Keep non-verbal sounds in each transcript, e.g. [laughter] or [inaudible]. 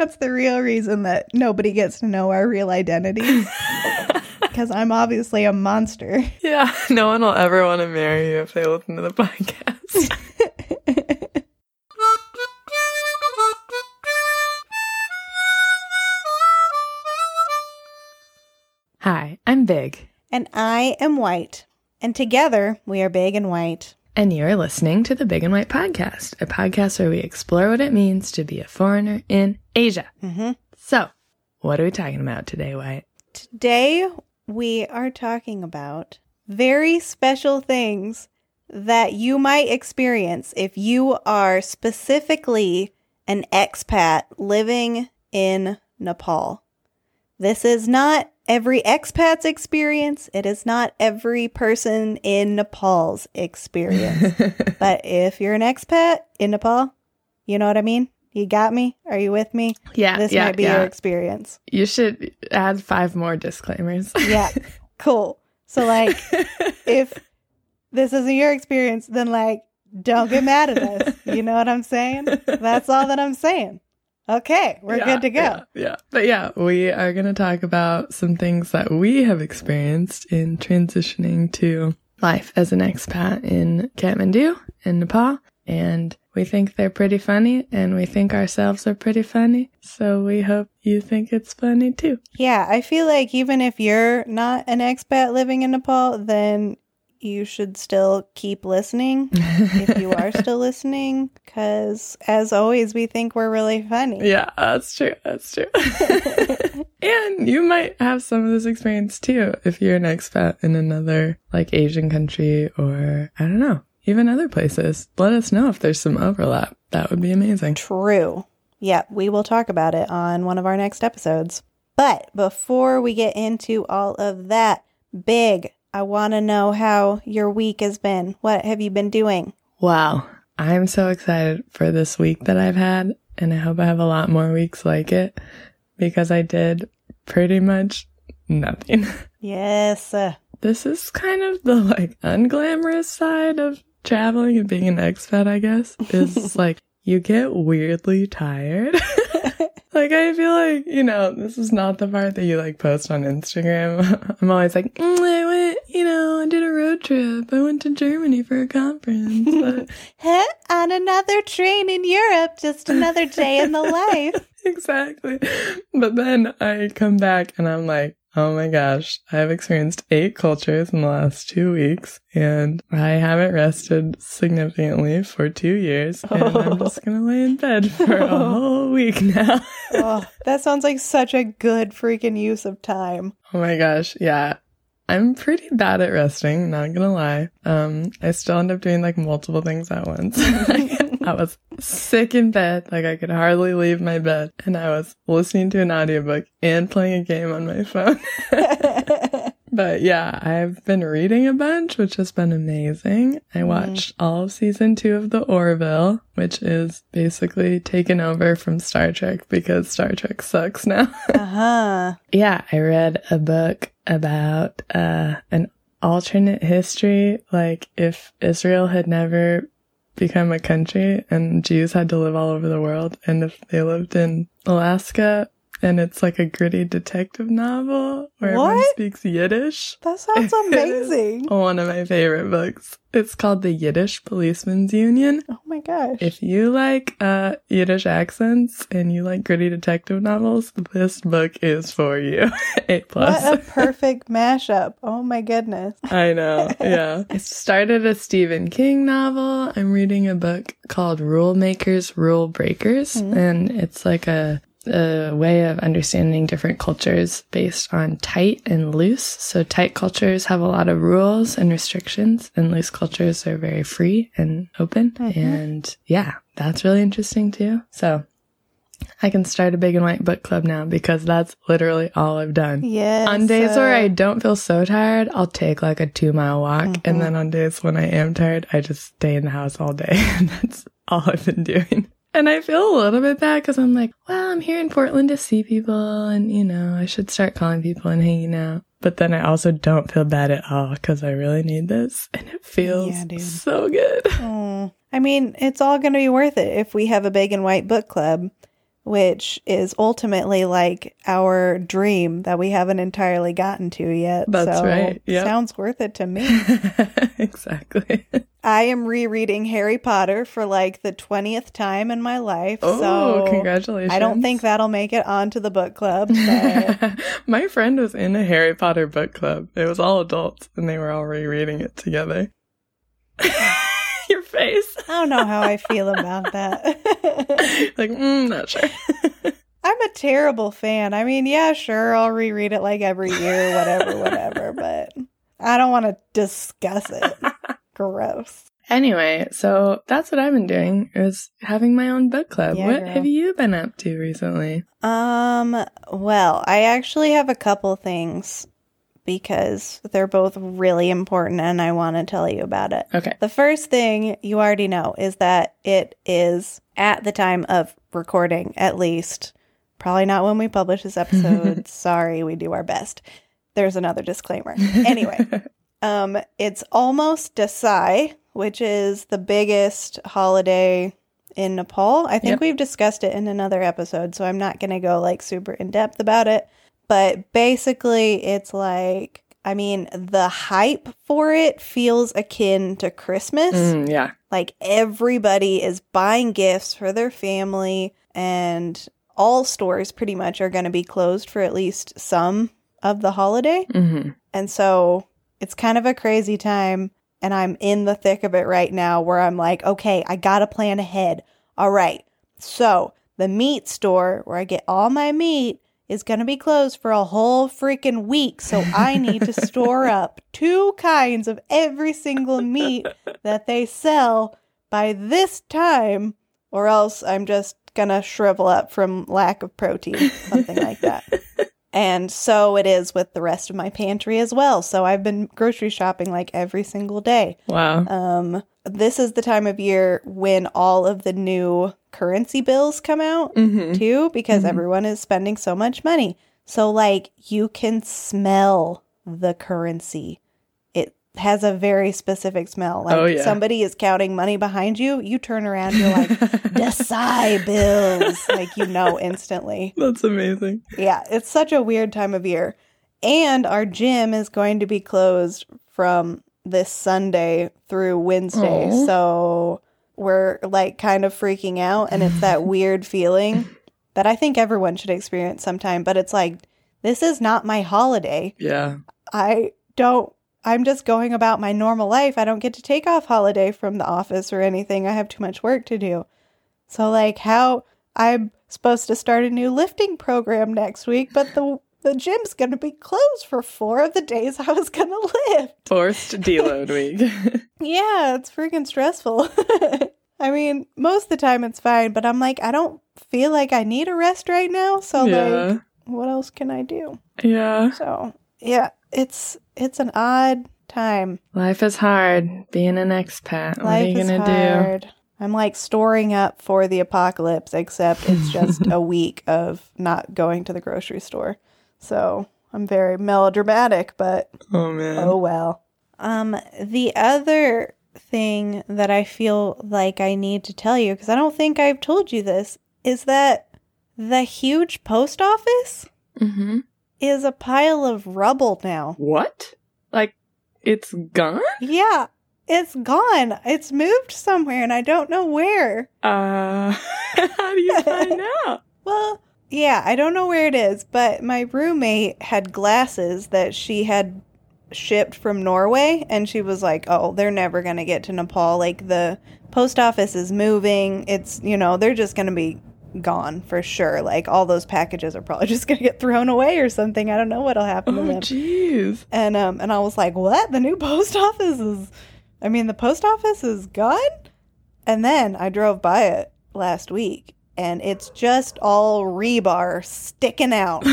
That's the real reason that nobody gets to know our real identity. [laughs] Because I'm obviously a monster. Yeah, no one will ever want to marry you if they listen to the podcast. [laughs] Hi, I'm Big, And I am white. And together we are big and white. And you're listening to the Big and White Podcast, a podcast where we explore what it means to be a foreigner in Asia. Mm-hmm. So, what are we talking about today, White? Today we are talking about very special things that you might experience if you are specifically an expat living in Nepal. This is not every expat's experience. It is not every person in Nepal's experience. [laughs] but if you're an expat in Nepal, you know what I mean? You got me? Are you with me? yeah, This yeah, might be yeah. your experience. You should add five more disclaimers. Yeah. [laughs] cool. So like if this isn't your experience, then like don't get mad at us. You know what I'm saying? That's all that I'm saying. Okay, we're Yeah, good to go. Yeah, yeah. But yeah, we are going to talk about some things that we have experienced in transitioning to life as an expat in Kathmandu in Nepal. And we think they're pretty funny and we think ourselves are pretty funny. So we hope you think it's funny too. Yeah, I feel like even if you're not an expat living in Nepal, then you should still keep listening if you are [laughs] still listening because as always we think we're really funny. Yeah, that's true. That's true. [laughs] and you might have some of this experience too if you're an expat in another like Asian country or I don't know, even other places. Let us know if there's some overlap. That would be amazing. True. Yep, we will talk about it on one of our next episodes. But before we get into all of that, big, I want to know how your week has been. What have you been doing? Wow. I'm so excited for this week that I've had, and I hope I have a lot more weeks like it because I did pretty much nothing. [laughs] Yes. uh, this is kind of the like unglamorous side of traveling and being an expat, I guess, is [laughs] like you get weirdly tired. [laughs] [laughs] like I feel like, you know, this is not the part that you like post on Instagram. [laughs] I'm always like, "Mm, I went, you know, I did a road trip. I went to Germany for a conference. But Huh? [laughs] On another train in Europe, just another day in the life. exactly. But then I come back and I'm like, oh my gosh, I've experienced eight cultures in the last two weeks and I haven't rested significantly for two years. [laughs] And I'm just going to lay in bed for a [laughs] whole week now. [laughs] oh, that sounds like such a good freaking use of time. Oh my gosh. Yeah. I'm pretty bad at resting, not gonna lie. Um, I still end up doing like multiple things at once. I was sick in bed, like I could hardly leave my bed, and I was listening to an audiobook and playing a game on my phone. [laughs] [laughs] but yeah, I've been reading a bunch, which has been amazing. I watched all of season two of The Orville, which is basically taken over from Star Trek because Star Trek sucks now. [laughs] Uh huh. Yeah, I read a book about uh, an alternate history, like if Israel had never become a country and Jews had to live all over the world, and if they lived in Alaska, and it's like a gritty detective novel where everyone speaks Yiddish. That sounds [laughs] amazing. One of my favorite books. It's called The Yiddish Policemen's Union. Oh my gosh. If you like uh, Yiddish accents and you like gritty detective novels, this book is for you. [laughs] A plus. What a [laughs] perfect mashup. Oh my goodness. I know. Yeah. I started a Stephen King novel. I'm reading a book called Rule Makers, Rule Breakers, and it's like a a way of understanding different cultures based on tight and loose. So tight cultures have a lot of rules and restrictions and loose cultures are very free and open. And yeah, that's really interesting too. So I can start a big and white book club now because that's literally all I've done. Yeah. On days where uh, I don't feel so tired, I'll take like a two mile walk. Mm-hmm. And then on days when I am tired, I just stay in the house all day. [laughs] And that's all I've been doing. And I feel a little bit bad because I'm like, well, I'm here in Portland to see people and, you know, I should start calling people and hanging out. But then I also don't feel bad at all because I really need this and it feels Yeah, so good. I mean, it's all going to be worth it if we have a big and white book club. Which is ultimately like our dream that we haven't entirely gotten to yet. That's so right. Yep. Sounds worth it to me. [laughs] exactly. I am rereading Harry Potter for like the 20th time in my life. Oh, so congratulations. I don't think that'll make it onto the book club. [laughs] But My friend was in a Harry Potter book club. It was all adults and they were all rereading it together. [laughs] Your face. I don't know how I feel about that. [laughs] like, mm, not sure. [laughs] I'm a terrible fan. I mean, yeah, sure, I'll reread it like every year, whatever, [laughs] whatever, but I don't want to discuss it. Gross. Anyway, so that's what I've been doing is having my own book club. Yeah, what girl. have you been up to recently? Um, well, I actually have a couple things because they're both really important and I want to tell you about it. Okay. The first thing you already know is that it is at the time of recording, at least. Probably not when we publish this episode. [laughs] Sorry, we do our best. There's another disclaimer. [laughs] Anyway, um, it's almost Dashain, which is the biggest holiday in Nepal. I think Yep. we've discussed it in another episode, so I'm not going to go like super in depth about it. But basically, it's like, I mean, the hype for it feels akin to Christmas. Mm, yeah. Like everybody is buying gifts for their family, and all stores pretty much are going to be closed for at least some of the holiday. hmm And so it's kind of a crazy time. And I'm in the thick of it right now where I'm like, okay, I got to plan ahead. All right. So the meat store where I get all my meat is going to be closed for a whole freaking week. So I need to store [laughs] up two kinds of every single meat that they sell by this time, or else I'm just going to shrivel up from lack of protein, something like that. And so it is with the rest of my pantry as well. So I've been grocery shopping like every single day. Wow. Um, this is the time of year when all of the new currency bills come out hmm too, because Mhm. everyone is spending so much money. So, like, you can smell the currency. It has a very specific smell. Like, Oh, yeah. somebody is counting money behind you. You turn around, you're like, [laughs] Dashain bills. Like, you know instantly. That's amazing. Yeah, it's such a weird time of year. And our gym is going to be closed from this Sunday through Wednesday. Aw. So we're like kind of freaking out. And it's that [laughs] weird feeling that I think everyone should experience sometime. But it's like, this is not my holiday. Yeah. I don't. I'm just going about my normal life. I don't get to take off holiday from the office or anything. I have too much work to do. So like how I'm supposed to start a new lifting program next week, but the the gym's going to be closed for 4 of the days I was going to lift. Forced deload [laughs] week. Yeah, it's freaking stressful. [laughs] I mean, most of the time it's fine, but I'm like I don't feel like I need a rest right now, so like what else can I do? Yeah. So, yeah, it's it's an odd time. Life is hard being an expat. what are Life you going to do? hard. I'm like storing up for the apocalypse, except it's just [laughs] a week of not going to the grocery store. So I'm very melodramatic, but Oh, man. oh well. Um, the other thing that I feel like I need to tell you, because I don't think I've told you this, is that the huge post office hmm is a pile of rubble now. What? Like, it's gone? Yeah, it's gone. It's moved somewhere, and I don't know where. Uh, [laughs] how do you find [laughs] out? Well, yeah, I don't know where it is, but my roommate had glasses that she had shipped from Norway, and she was like, "Oh, they're never gonna get to Nepal. Like the post office is moving. It's you know they're just gonna be gone for sure. Like all those packages are probably [laughs] just gonna get thrown away or something. I don't know what'll happen to Oh, them." jeez. And um, and I was like, "What? The new [laughs] post office is? I mean, the post office is gone." And then I drove by it last week, and it's just all rebar sticking out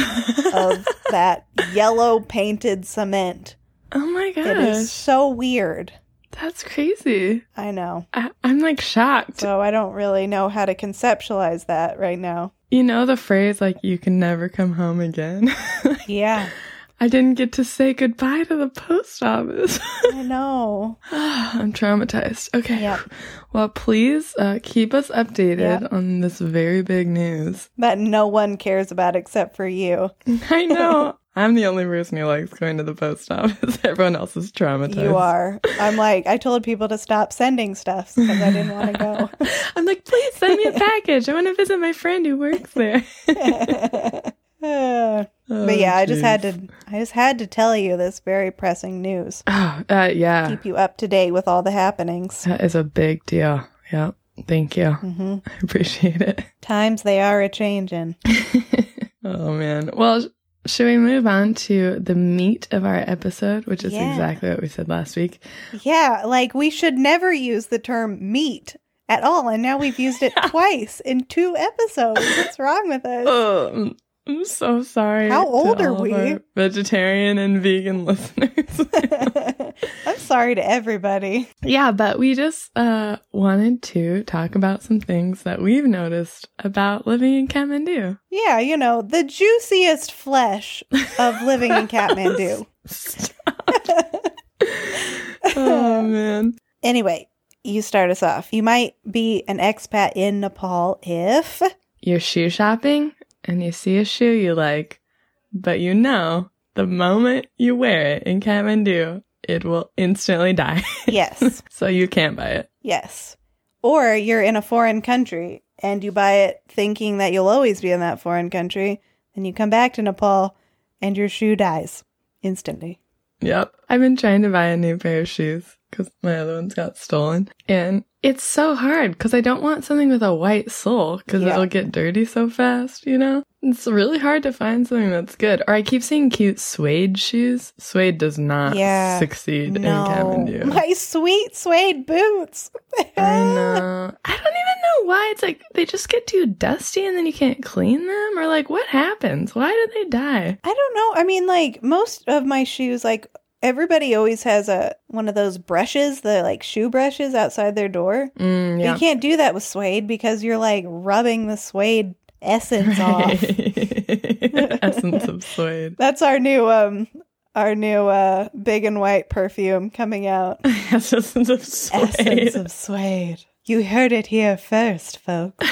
of [laughs] that yellow painted cement. oh my gosh. It is so weird. That's crazy. I know. I- I'm like shocked. So I don't really know how to conceptualize that right now. You know the phrase, like, you can never come home again? [laughs] Yeah. I didn't get to say goodbye to the post office. I know. [laughs] I'm traumatized. Okay. Yep. Well, please uh, keep us updated Yep. on this very big news. That no one cares about except for you. [laughs] I know. I'm the only person who likes going to the post office. [laughs] Everyone else is traumatized. You are. I'm like, I told people to stop sending stuff because I didn't want to go. I'm like, please send me a package. I want to visit my friend who works there. Oh, but yeah, I just had to. I just had to tell you this very pressing news. Oh, [sighs] uh, yeah. Keep you up to date with all the happenings. That is a big deal. Yep. Thank you. hmm [laughs] I appreciate it. Times they are a changing. [laughs] Oh, man. Well, should we move on to the meat of our episode, which is Yeah. exactly what we said last week? Yeah, like we should never use the term meat at all, and now we've used it [laughs] twice in two episodes. What's wrong with us? Oh, I'm- so sorry. How to old are we? Vegetarian and vegan [laughs] listeners. [laughs] I'm sorry to everybody. yeah, but we just uh, wanted to talk about some things that we've noticed about living in Kathmandu. Yeah, you know, the juiciest flesh of living in [laughs] Kathmandu. oh man. Anyway, you start us off. You might be an expat in Nepal if You're shoe shopping and you see a shoe you like, but you know the moment you wear it in Kathmandu, it will instantly die. [laughs] yes, so you can't buy it. yes. Or you're in a foreign country and you buy it thinking that you'll always be in that foreign country, and you come back to Nepal and your shoe dies instantly. Yep. I've been trying to buy a new pair of shoes because my other ones got stolen. And it's so hard because I don't want something with a white sole because Yeah. it'll get dirty so fast, you know? It's really hard to find something that's good. Or I keep seeing cute suede shoes. Suede does not Yeah. succeed in No, Kathmandu. [laughs] my sweet suede boots. I [laughs] know. I don't even know why. It's like they just get too dusty and then you can't clean them. Or like, what happens? Why do they die? I don't know. I mean, like most of my shoes, like everybody always has a one of those brushes, the like shoe brushes outside their door. Mm, yeah. You can't do that with suede because you're like rubbing the suede essence off. [laughs] Essence of [laughs] suede. That's our new um our new uh big and white perfume coming out. [laughs] Essence of suede. Essence of suede. You heard it here first, folks.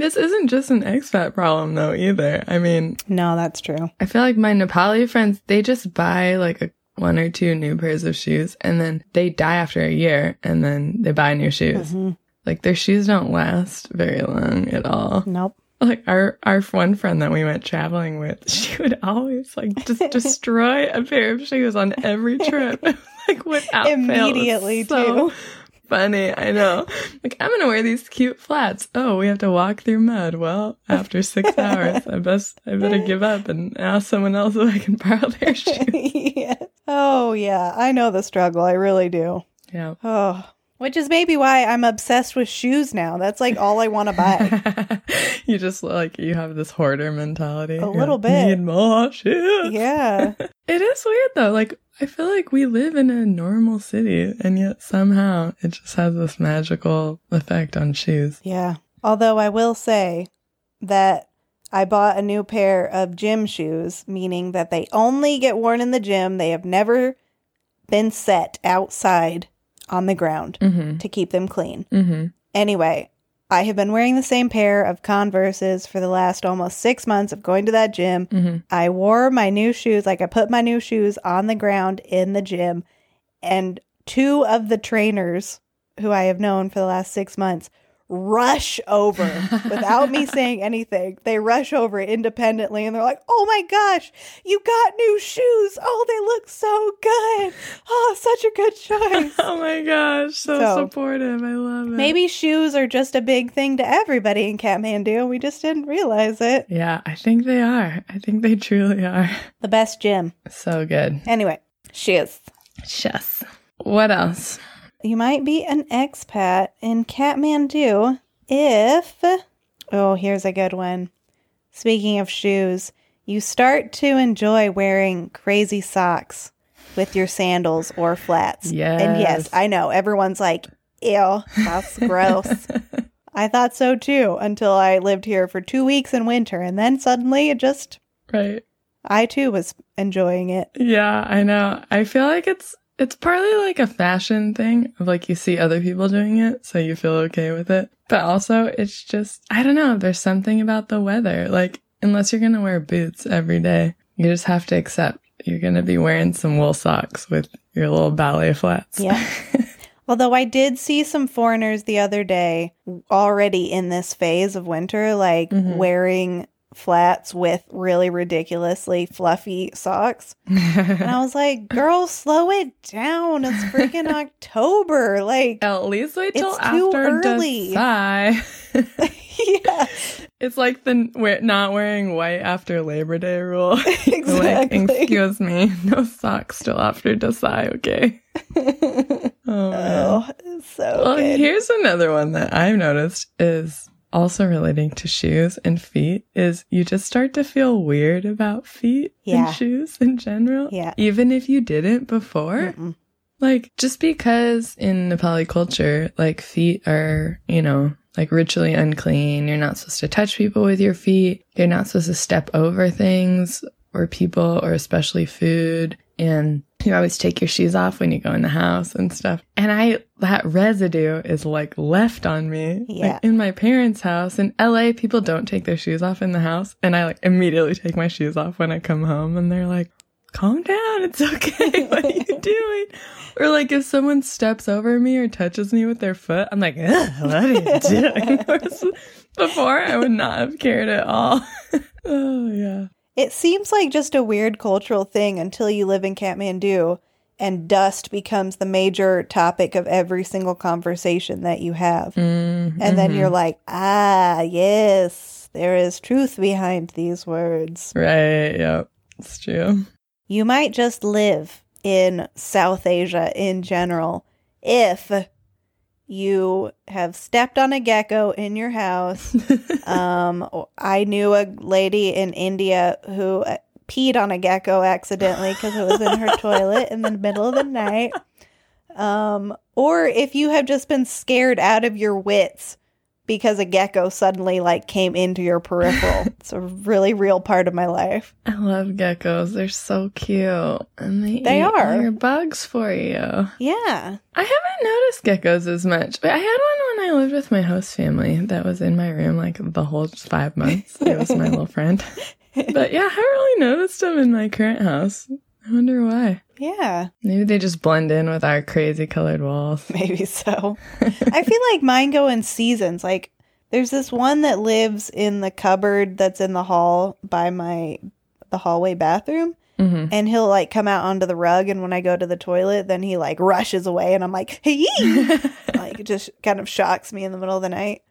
This isn't just an expat problem though either. I mean, No, that's true. I feel like my Nepali friends, they just buy like a one or two new pairs of shoes and then they die after a year and then they buy new shoes. Mhm. Like their shoes don't last very long at all. Nope. Like our our one friend that we went traveling with, [laughs] she would always like just [laughs] destroy a pair of shoes on every trip. [laughs] like without fail. It Immediately, so too. Funny, I know. Like I'm gonna wear these cute flats. Oh, we have to walk through mud. Well, after six [laughs] hours, I best I better give up and ask someone else if I can borrow their [laughs] shoes. yeah. Oh yeah, I know the struggle. I really do. Yeah. Oh, which is maybe why I'm obsessed with shoes now. That's like all I want to buy. [laughs] you just like you have this hoarder mentality. A little like, bit. Need more shoes. yeah. [laughs] It is weird though. Like I feel like we live in a normal city and yet somehow it just has this magical effect on shoes. Yeah. Although I will say that I bought a new pair of gym shoes, meaning that they only get worn in the gym. They have never been set outside on the ground Mm-hmm. to keep them clean. Mm-hmm. Anyway, I have been wearing the same pair of Converses for the last almost six months of going to that gym. Mm-hmm. I wore my new shoes, like I put my new shoes on the ground in the gym, and two of the trainers who I have known for the last six months rush over without me [laughs] saying anything. They rush over independently and they're like, oh my gosh, you got new shoes. Oh, they look so good. Oh, such a good choice. [laughs] Oh my gosh, so, So, supportive. I love it. Maybe shoes are just a big thing to everybody in Kathmandu. We just didn't realize it. Yeah, I think they are. I think they truly are. The best gym. So good. Anyway, shoes. Yes. What else? You might be an expat in Kathmandu if. Oh, here's a good one. Speaking of shoes, you start to enjoy wearing crazy socks with your sandals or flats. Yes. And yes, Yes. I know everyone's like, ew, that's gross. [laughs] I thought so too until I lived here for two weeks in winter, and then suddenly it just Right. I too was enjoying it. Yeah, I know. I feel like it's it's partly like a fashion thing of like you see other people doing it, so you feel okay with it. But also it's just I don't know, there's something about the weather. Like unless you're gonna wear boots every day, you just have to accept you're gonna be wearing some wool socks with your little ballet flats. Yeah. [laughs] Although I did see some foreigners the other day already in this phase of winter, like Mhm. wearing flats with really ridiculously fluffy socks. And I was like, girl, slow it down. It's freaking [laughs] October. Like, At least wait till It's too after early. Dashain. [laughs] yeah, it's like the wear, not wearing white after Labor Day rule. [laughs] Like, exactly. excuse me, no socks till after Dashain, okay? Oh, oh, so Well, good. here's another one that I've noticed is also relating to shoes and feet is you just start to feel weird about feet Yeah. and shoes in general. Yeah. Even if you didn't before. Mm-mm. Like just because in Nepali culture, like feet are, you know, like ritually unclean. You're not supposed to touch people with your feet. You're not supposed to step over things or people or especially food. And you always take your shoes off when you go in the house and stuff. And I, that residue is like left on me. Yeah. Like in my parents' house in LA, people don't take their shoes off in the house. And I like immediately take my shoes off when I come home and they're like, calm down. It's okay. [laughs] what are you doing? Or like if someone steps over me or touches me with their foot, I'm like, what are you [laughs] doing? [laughs] Before I would not have cared at all. oh yeah. It seems like just a weird cultural thing until you live in Kathmandu and dust becomes the major topic of every single conversation that you have. Mm, And then you're like, ah, yes, there is truth behind these words. right. Yep. It's true. You might just live in South Asia in general if you have stepped on a gecko in your house. [laughs] um, I knew a lady in India who uh, peed on a gecko accidentally because it was in her [laughs] toilet in the middle of the night. Um, or if you have just been scared out of your wits because a gecko suddenly like came into your peripheral. [laughs] it's a really real part of my life. I love geckos. They're so cute. And they, They are. your bugs for you. Yeah. I haven't noticed geckos as much, but I had one when I lived with my host family that was in my room like the whole five months. It was my little friend. [laughs] But yeah, I haven't really noticed them in my current house. I wonder why. Yeah. Maybe they just blend in with our crazy colored walls. [laughs] Maybe so. [laughs] I feel like mine go in seasons. Like there's this one that lives in the cupboard that's in the hall by my the hallway bathroom hmm and he'll like come out onto the rug and when I go to the toilet then he like rushes away and I'm like, "Hey!" [laughs] like it just kind of shocks me in the middle of the night.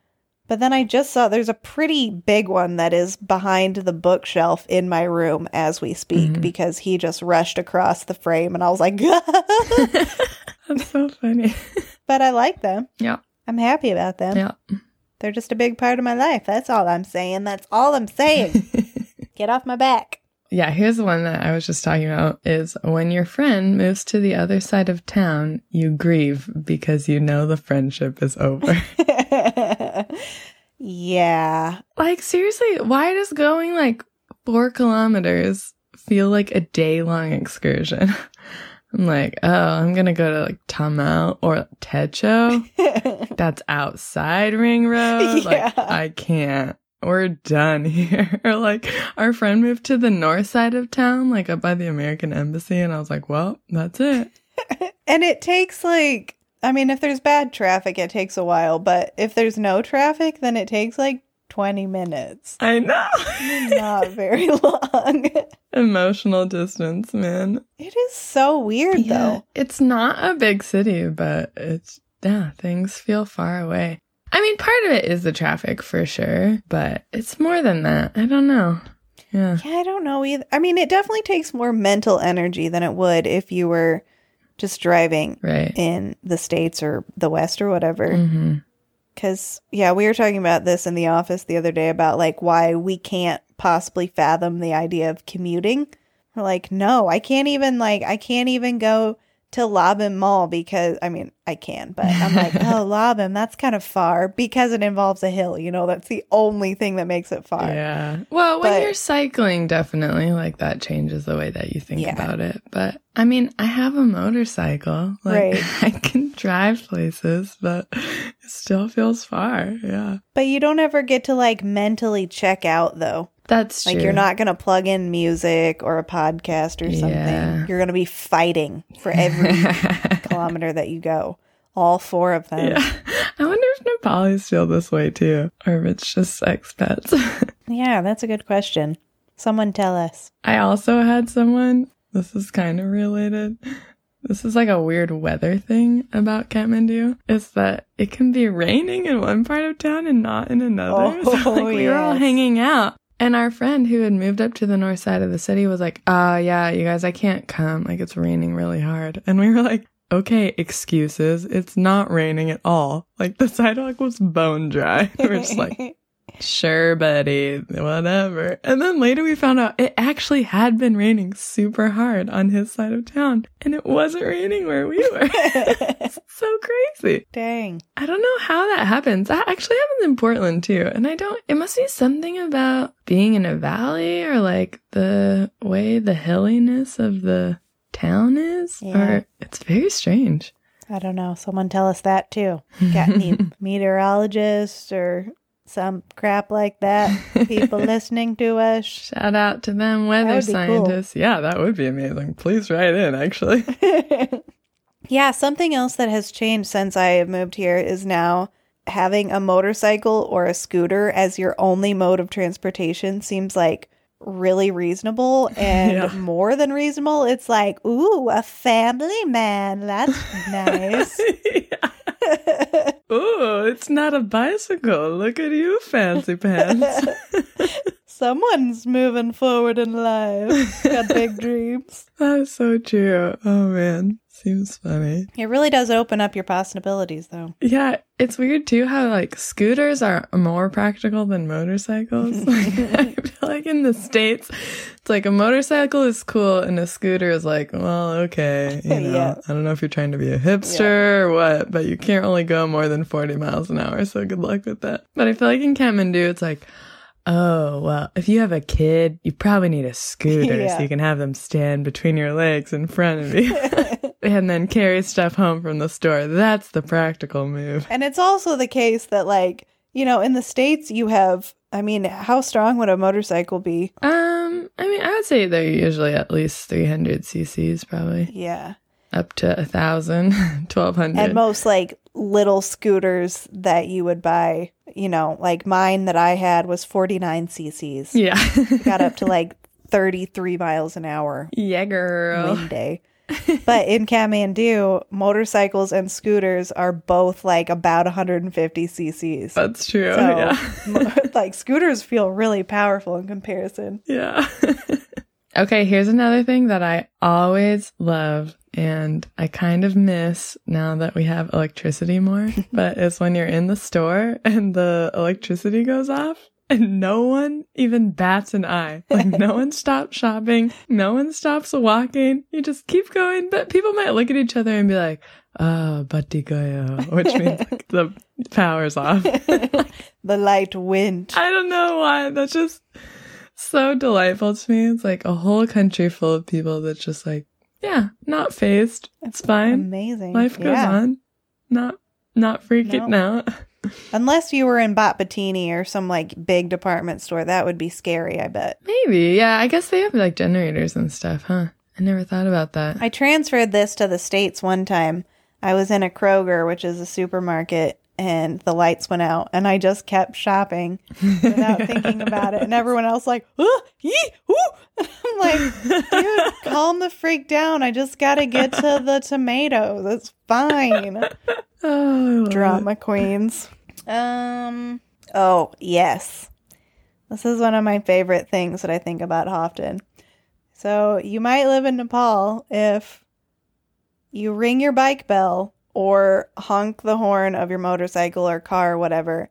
But then I just saw there's a pretty big one that is behind the bookshelf in my room as we speak Mhm. because he just rushed across the frame and I was like, [laughs] That's so funny. [laughs] but I like them. Yeah. I'm happy about them. Yeah. They're just a big part of my life. That's all I'm saying. That's all I'm saying. [laughs] Get off my back. Yeah, here's the one that I was just talking about is when your friend moves to the other side of town, you grieve because you know the friendship is over. Yeah. like seriously, why does going like 4 kilometers feel like a day long excursion? [laughs] I'm like, oh, I'm going to go to like Tamau or Techo. [laughs] That's outside Ring Road. Like, Yeah. I can't. We're done [laughs] here. like, our friend moved to the north side of town, like up by the American Embassy. And I was like, well, that's it. and it takes like, I mean, if there's bad traffic, it takes a while. But if there's no traffic, then it takes like 20 minutes. I know. [laughs] Not very long. [laughs] Emotional distance, man. it is so weird, though. It's not a big city, but it's, yeah, things feel far away. I mean, part of it is the traffic for sure, but it's more than that. I don't know. Yeah. Yeah, I don't know either. I mean, it definitely takes more mental energy than it would if you were just driving Right. in the States or the West or whatever. hmm Because, yeah, we were talking about this in the office the other day about like why we can't possibly fathom the idea of commuting. We're like, no, I can't even, like, I can't even go to Labim Mall because I mean I can, but I'm like, [laughs] oh Labim, that's kind of far because it involves a hill. You know, that's the only thing that makes it far. Yeah. Well, when But- you're cycling, definitely like that changes the way that you think Yeah. about it. But I mean, I have a motorcycle. Like Right. [laughs] I can drive places, but it still feels far. Yeah. But you don't ever get to like mentally check out though. That's Like true. you're not gonna plug in music or a podcast or something. Yeah. You're gonna be fighting for every [laughs] kilometer that you go. All four of them. yeah. I wonder if Nepalis feel this way too, or if it's just expats. [laughs] Yeah, that's a good question. Someone tell us. I also had someone, this is kind of related. This is like a weird weather thing about Kathmandu. Is that it can be raining in one part of town and not in another. [laughs] Oh, so like we were all oh, hanging out. And our friend who had moved up to the north side of the city was like, uh, yeah, you guys, I can't come. Like it's raining really hard. And we were like, okay, excuses. It's not raining at all. Like the sidewalk was bone dry. we [laughs] were just like, [laughs] Sure, buddy, whatever. And then later we found out it actually had been raining super hard on his side of town, and it wasn't raining where we were. [laughs] So crazy. Dang. I don't know how that happens. That actually happens in Portland too. And I don't, it must be something about being in a valley or like the way the hilliness of the town is, Yeah. or it's very strange. I don't know. Someone tell us that too. Got any [laughs] meteorologists or some crap like that? People [laughs] listening to us. Shout out to them weather be cool. scientists. Yeah, that would be amazing. Please write in, actually. [laughs] [laughs] yeah, something else that has changed since I have moved here is now having a motorcycle or a scooter as your only mode of transportation seems like really reasonable and Yeah. more than reasonable. It's like, ooh, a family man. That's nice. Ooh, it's not a bicycle. Look at you, fancy pants. [laughs] Someone's moving forward in life. Got big [laughs] dreams. That's so true. Oh man, seems funny. It really does open up your possibilities, though. Yeah, it's weird too how like scooters are more practical than motorcycles. [laughs] I feel like in the states, it's like a motorcycle is cool and a scooter is like, well, okay, you [laughs] know, Yeah. I don't know if you're trying to be a hipster or what, but you can't really go more than 40 miles an hour. So good luck with that. But I feel like in Kathmandu, it's like, oh, well, if you have a kid, you probably need a scooter [laughs] Yeah. so you can have them stand between your legs in front of you. And then carry stuff home from the store. That's the practical move. And it's also the case that, like, you know, in the States, you have, I mean, how strong would a motorcycle be? Um, I mean, I would say they're usually at least 300 cc's, probably Yeah. up to a thousand, [laughs] twelve And most, like, little scooters that you would buy, you know, like mine that I had was 49 cc's. yeah, Got up to [laughs] like 33 miles an hour yeah, girl. wind day. [laughs] but in Kathmandu, motorcycles and scooters are both like about 150 cc's. That's true. So, yeah, [laughs] [laughs] like scooters feel really powerful in comparison. yeah. okay, here's another thing that I always love. And I kind of miss now that we have electricity more, but it's when you're in the store and the electricity goes off and no one even bats an eye. Like no [laughs] one stops shopping. No one stops walking. You just keep going. But people might look at each other and be like, oh, bati gayo, which means [laughs] like the power's off. [laughs] The light went. I don't know why. That's just so delightful to me. It's like a whole country full of people that's just like, yeah, not phased. It's fine. Amazing. Life goes Yeah. on. Not not freaking out. Unless you were in Bhatbhateni or some like big department store, that would be scary, I bet. Maybe. Yeah, I guess they have like generators and stuff, huh? I never thought about that. I transferred this to the States one time. I was in a Kroger, which is a supermarket, and the lights went out, and I just kept shopping without [laughs] thinking about it. And everyone else like, oh, yee, ooh. [laughs] I'm like, dude, calm the freak down. I just got to get to the tomatoes. It's fine. [laughs] oh, Drama queens. Um. Oh yes, this is one of my favorite things that I think about often. So you might live in Nepal if you ring your bike bell or honk the horn of your motorcycle or car or whatever,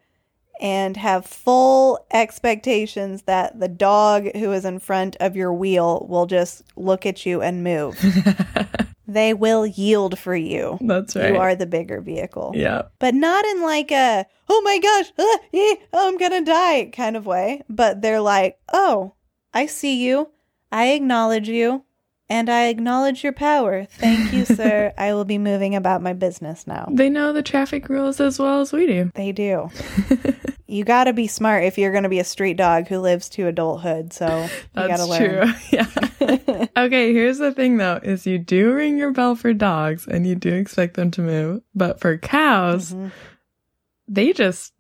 and have full expectations that the dog who is in front of your wheel will just look at you and move. [laughs] they will yield for you. That's right. You are the bigger vehicle. Yeah. But not in like a, oh my gosh, ah, [laughs] eh, oh, I'm going to die kind of way. But they're like, oh, I see you. I acknowledge you. And I acknowledge your power. Thank you, [laughs] sir. I will be moving about my business now. They know the traffic rules as well as we do. They do. [laughs] you got to be smart if you're going to be a street dog who lives to adulthood. So you got That's to learn. true. [laughs] Yeah. okay, here's the thing though, is you do ring your bell for dogs and you do expect them to move. But for cows, Mhm. they just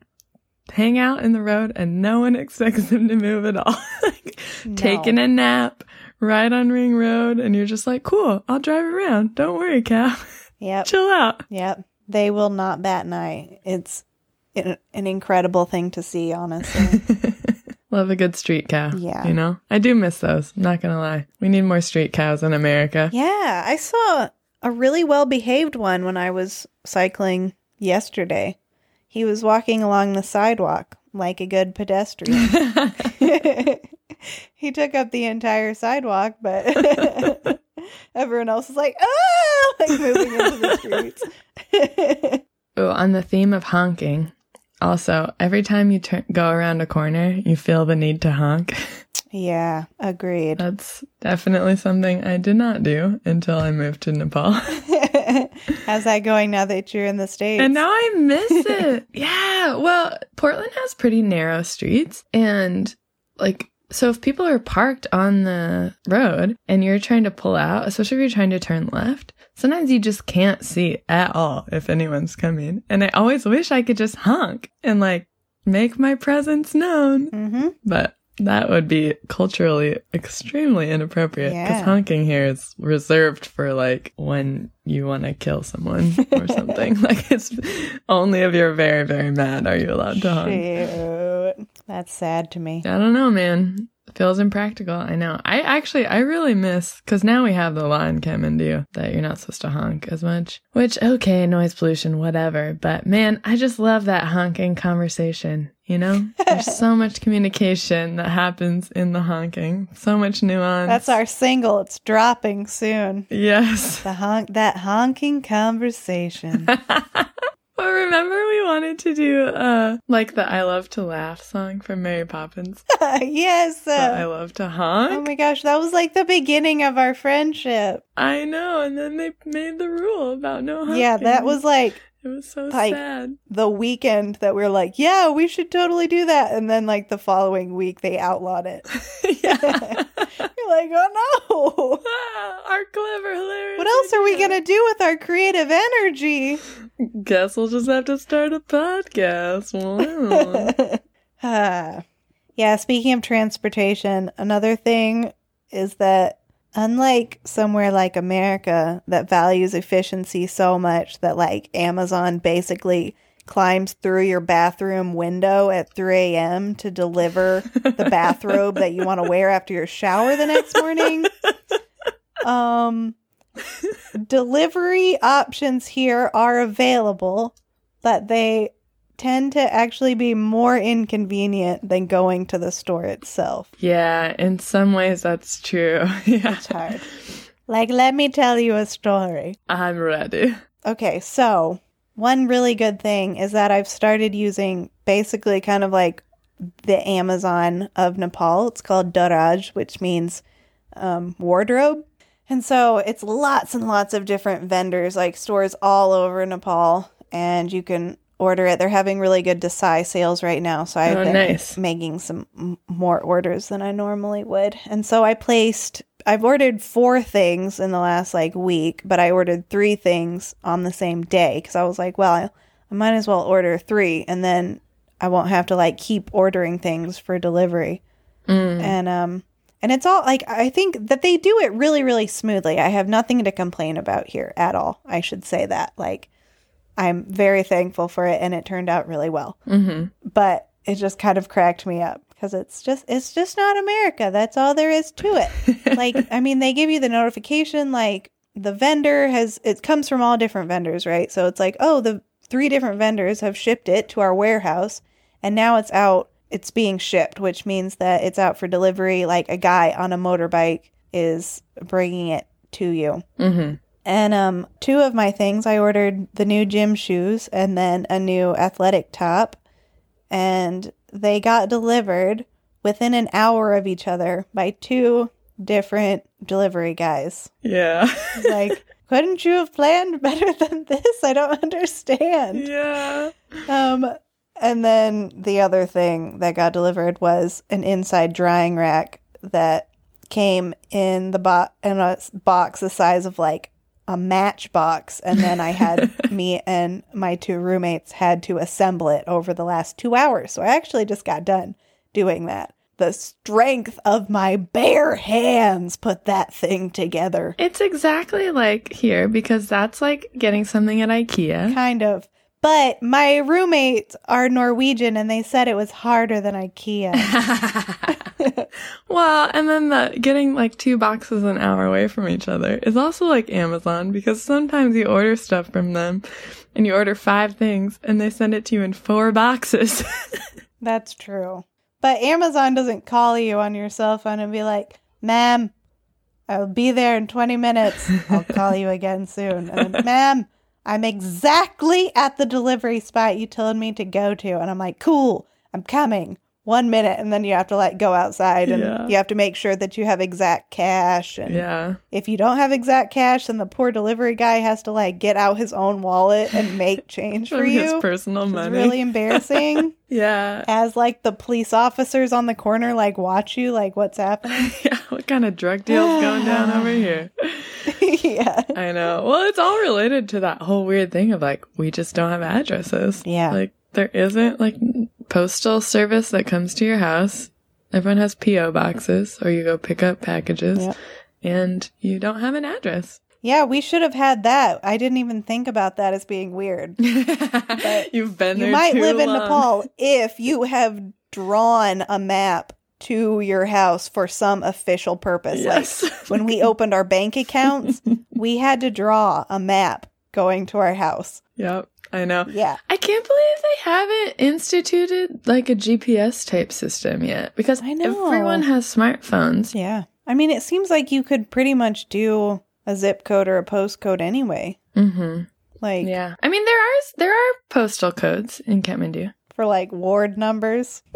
hang out in the road and no one expects them to move at all. like, No. Taking a nap right on Ring Road and you're just like, cool, I'll drive around. Don't worry, cow. Yep. [laughs] Chill out. Yep. They will not bat an eye. It's an incredible thing to see, honestly. [laughs] Love a good street cow. Yeah. You know, I do miss those. Not going to lie. We need more street cows in America. yeah. I saw a really well behaved one when I was cycling yesterday. He was walking along the sidewalk like a good pedestrian. [laughs] [laughs] he took up the entire sidewalk, but [laughs] [laughs] everyone else is like, oh, like moving into the streets. Oh, on the theme of honking, also, every time you turn, go around a corner, you feel the need to honk. yeah, agreed. That's definitely something I did not do until I moved to Nepal. How's that going now that you're in the States? And now I miss it. yeah. Well, Portland has pretty narrow streets. And like, so if people are parked on the road and you're trying to pull out, especially if you're trying to turn left, sometimes you just can't see at all if anyone's coming. And I always wish I could just honk and like make my presence known. mm-hmm. But that would be culturally extremely inappropriate because Yeah. honking here is reserved for like when you want to kill someone or [laughs] something. like it's only if you're very, very mad are you allowed to honk. Shoot. That's sad to me. I don't know, man. Feels impractical. I know. I actually, I really miss because now we have the law in Kathmandu that you're not supposed to honk as much. Which, okay, noise pollution, whatever. But man, I just love that honking conversation. You know, [laughs] there's so much communication that happens in the honking. So much nuance. That's our single. It's dropping soon. yes. The honk that honking conversation. [laughs] Well, remember we wanted to do uh like the I love to laugh song from Mary Poppins. [laughs] yes. But I Uh, love to honk. oh my gosh, that was like the beginning of our friendship. I know, and then they made the rule about no honking. Yeah, that was like it was so like- sad. the weekend that we are like, yeah, we should totally do that. And then like the following week they outlawed it. [laughs] [laughs] yeah. You're like, oh no. Ah, Our clever, hilarious. What else are we going to do with our creative energy? Guess we'll just have to start a podcast. Wow. [laughs] Ah. yeah, speaking of transportation, another thing is that unlike somewhere like America that values efficiency so much that like Amazon basically climbs through your bathroom window at 3 a.m. to deliver the bathrobe that you want to wear after your shower the next morning. [laughs] Um, delivery options here are available, but they tend to actually be more inconvenient than going to the store itself. yeah, in some ways that's true. [laughs] yeah. It's hard. Like, let me tell you a story. I'm ready. Okay, so one really good thing is that I've started using basically kind of like the Amazon of Nepal. It's called Daraz, which means um, wardrobe. And so it's lots and lots of different vendors, like stores all over Nepal, and you can order it. They're having really good Dashain sales right now, so I've Oh, been nice. making some m- more orders than I normally would. And so I placed I've ordered four things in the last like week, but I ordered three things on the same day cuz I was like, well, I, I might as well order 3 and then I won't have to like keep ordering things for delivery. Mm. And um and it's all like I think that they do it really really smoothly. I have nothing to complain about here at all. I should say that. Like I'm very thankful for it and it turned out really well. hmm But it just kind of cracked me up because it's just it's just not America. That's all there is to it. [laughs] like I mean they give you the notification like the vendor has it comes from all different vendors, right? So it's like, "Oh, the three different vendors have shipped it to our warehouse and now it's out it's being shipped, which means that it's out for delivery like a guy on a motorbike is bringing it to you." hmm And um two of my things I ordered the new gym shoes and then a new athletic top and they got delivered within an hour of each other by two different delivery guys. Yeah. Like, [laughs] couldn't you have planned better than this? I don't [laughs] understand. yeah. Um, and then the other thing that got delivered was an inside drying rack that came in the bo- in a box the size of like a matchbox, and then I had [laughs] me and my two roommates had to assemble it over the last two hours. So I actually just got done doing that. The strength of my bare hands put that thing together. It's exactly like here because that's like getting something at IKEA. Kind of. But my roommates are Norwegian and they said it was harder than IKEA. [laughs] [laughs] well, and then the getting like two boxes an hour away from each other is also like Amazon because sometimes you order stuff from them and you order five things and they send it to you in four boxes. [laughs] That's true. But Amazon doesn't call you on your cell phone and be like, ma'am, I'll be there in 20 minutes. I'll call you again soon. And ma'am, I'm exactly at the delivery spot you told me to go to. And I'm like, cool, I'm coming. One minute. And then you have to like go outside and Yeah. you have to make sure that you have exact cash. And yeah. if you don't have exact cash, then the poor delivery guy has to like get out his own wallet and make [laughs] change for From his you. personal It's money. really embarrassing [laughs] yeah. as like the police officers on the corner like watch you like what's [laughs] happening Yeah. What kind of drug deal's going down over here? yeah I know. Well, it's all related to that whole weird thing of like, we just don't have addresses. Yeah. Like, there isn't like postal service that comes to your house. Everyone has P.O. boxes or you go pick up packages Yep. and you don't have an address. yeah we should have had that i didn't even think about that as being weird [laughs] You've been you might live in nepal [laughs] if you have drawn a map to your house for some official purpose Yes. like [laughs] when we opened our bank accounts we had to draw a map going to our house Yep. I know. yeah I can't believe they haven't instituted like a GPS type system yet because I know. everyone has smartphones. yeah i mean it seems like you could pretty much do a zip code or a postcode anyway Mm-hmm. like Yeah. I mean, there are there are postal codes in Kathmandu. for like ward numbers. [laughs]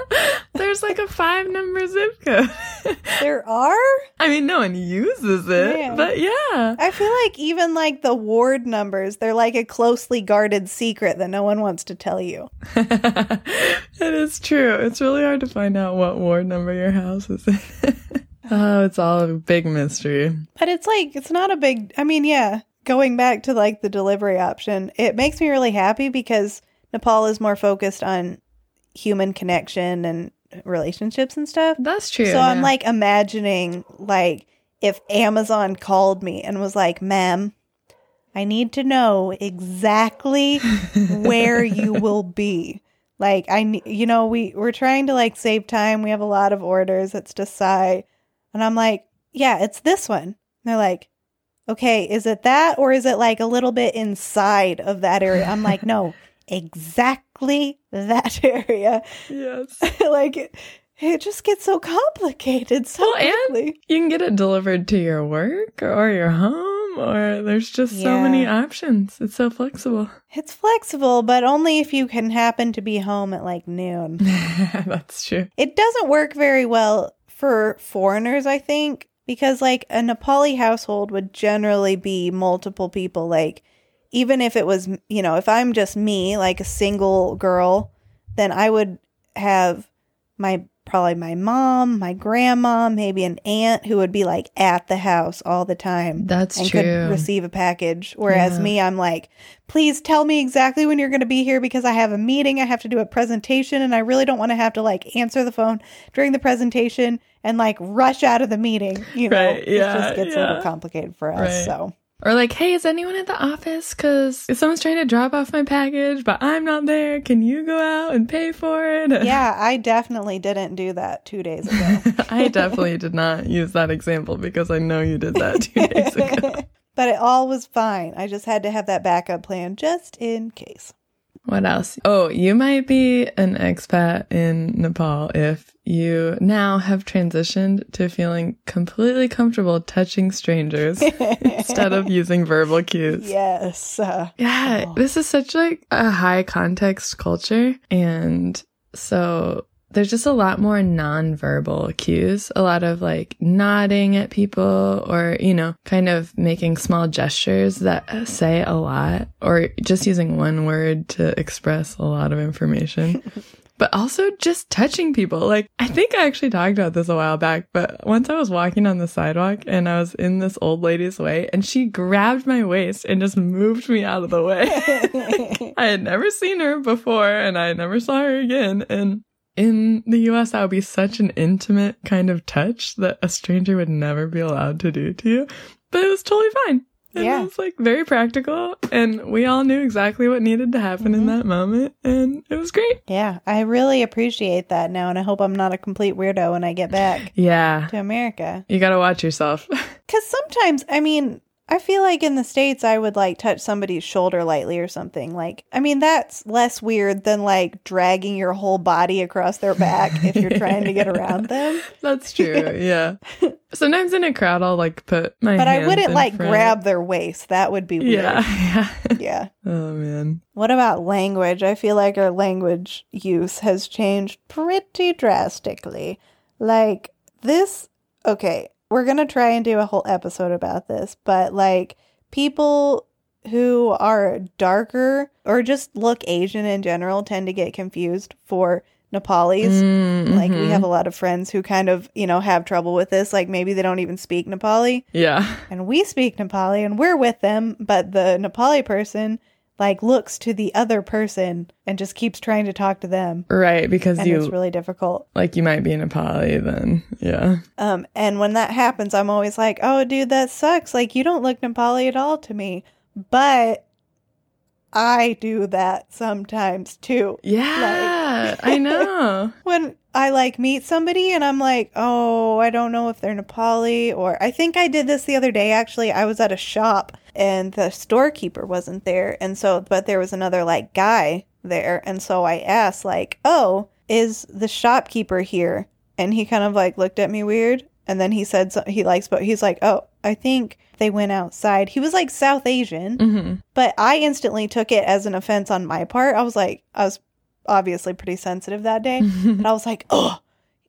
[laughs] There's like a five number zip code. [laughs] There are? I mean, no one uses it, Yeah. but yeah. I feel like even like the ward numbers, they're like a closely guarded secret that no one wants to tell you. [laughs] it is true. It's really hard to find out what ward number your house is in. oh, it's all a big mystery. But it's like, it's not a big, I mean, yeah, going back to like the delivery option, it makes me really happy because Nepal is more focused on human connection and relationships and stuff. That's true. So I'm like imagining like if Amazon called me and was like, "Ma'am, I need to know exactly [laughs] where you will be." Like I you know, we we're trying to like save time. We have a lot of orders. It's decide. And I'm like, "Yeah, it's this one." And they're like, "Okay, is it that or is it like a little bit inside of that area?" I'm like, "No, [laughs] exactly that [laughs] area." yes. [laughs] like it, just gets so complicated so Well, and- quickly. You can get it delivered to your work or your home, or there's just so many options. It's so flexible. [laughs] It's flexible, but only if you can happen to be home at like noon. That's true. it doesn't work very well for foreigners, I think, because like a Nepali household would generally be multiple people. Like, even if it was, you know, if I'm just me, like a single girl, then I would have my probably my mom, my grandma, maybe an aunt who would be like at the house all the time. That's and true. could receive a package. Whereas Yeah. me, I'm like, please tell me exactly when you're going to be here because I have a meeting, I have to do a presentation, and I really don't want to have to like answer the phone during the presentation and like rush out of the meeting. You know, Right, it just gets a little complicated for us. Right. So Or like, hey, is anyone at the office? Because if someone's trying to drop off my package, but I'm not there. Can you go out and pay for it? [laughs] yeah, I definitely didn't do that two days ago. [laughs] I definitely did not use that example because I know you did that two days ago. [laughs] but it all was fine. I just had to have that backup plan just in case. What else? Oh, you might be an expat in Nepal if you now have transitioned to feeling completely comfortable touching strangers [laughs] instead of using verbal cues. yes. Uh, Yeah, Oh. this is such like a high context culture and so there's just a lot more nonverbal cues, a lot of like nodding at people or, you know, kind of making small gestures that say a lot or just using one word to express a lot of information. [laughs] But also just touching people. Like, I think I actually talked about this a while back, but once I was walking on the sidewalk and I was in this old lady's way and she grabbed my waist and just moved me out of the way. [laughs] I had never seen her before and I never saw her again. And in the US, that would be such an intimate kind of touch that a stranger would never be allowed to do to you. But it was totally fine. And Yeah. it was like very practical. And we all knew exactly what needed to happen in mm-hmm. that moment. And it was great. yeah, I really appreciate that now, and I hope I'm not a complete weirdo when I get back [laughs] Yeah. to America. You gotta watch yourself. [laughs] Because sometimes, I mean, I feel like in the States, I would like touch somebody's shoulder lightly or something. Like, I mean, that's less weird than like dragging your whole body across their back if you're trying to get [laughs] around them. That's [laughs] true. Yeah. Sometimes in a crowd, I'll like put my But I wouldn't like front. grab their waist. That would be weird. Yeah. [laughs] Yeah. Yeah. oh man. What about language? I feel like our language use has changed pretty drastically. Like this, okay, we're going to try and do a whole episode about this, but like people who are darker or just look Asian in general tend to get confused for Nepalis. Mm, Like we have a lot of friends who kind of, you know, have trouble with this. Like maybe they don't even speak Nepali Yeah. and we speak Nepali and we're with them, but the Nepali person like looks to the other person and just keeps trying to talk to them. Right. Because And you it's really difficult. like you might be in a poly then. Yeah. Um, and when that happens, I'm always like, oh, dude, that sucks. Like, you don't look Nepali at all to me. But I do that sometimes too. Yeah. I [laughs] know. When I like meet somebody and I'm like, oh, I don't know if they're Nepali or I think I did this the other day actually. I was at a shop and the storekeeper wasn't there. And so, but there was another like guy there. And so I asked, like, oh, is the shopkeeper here? And he kind of like looked at me weird. And then he said, so, he likes, but he's like, oh, I think they went outside. He was like South Asian. hmm But I instantly took it as an offense on my part. I was like, I was obviously pretty sensitive that day. [laughs] and I was like, oh,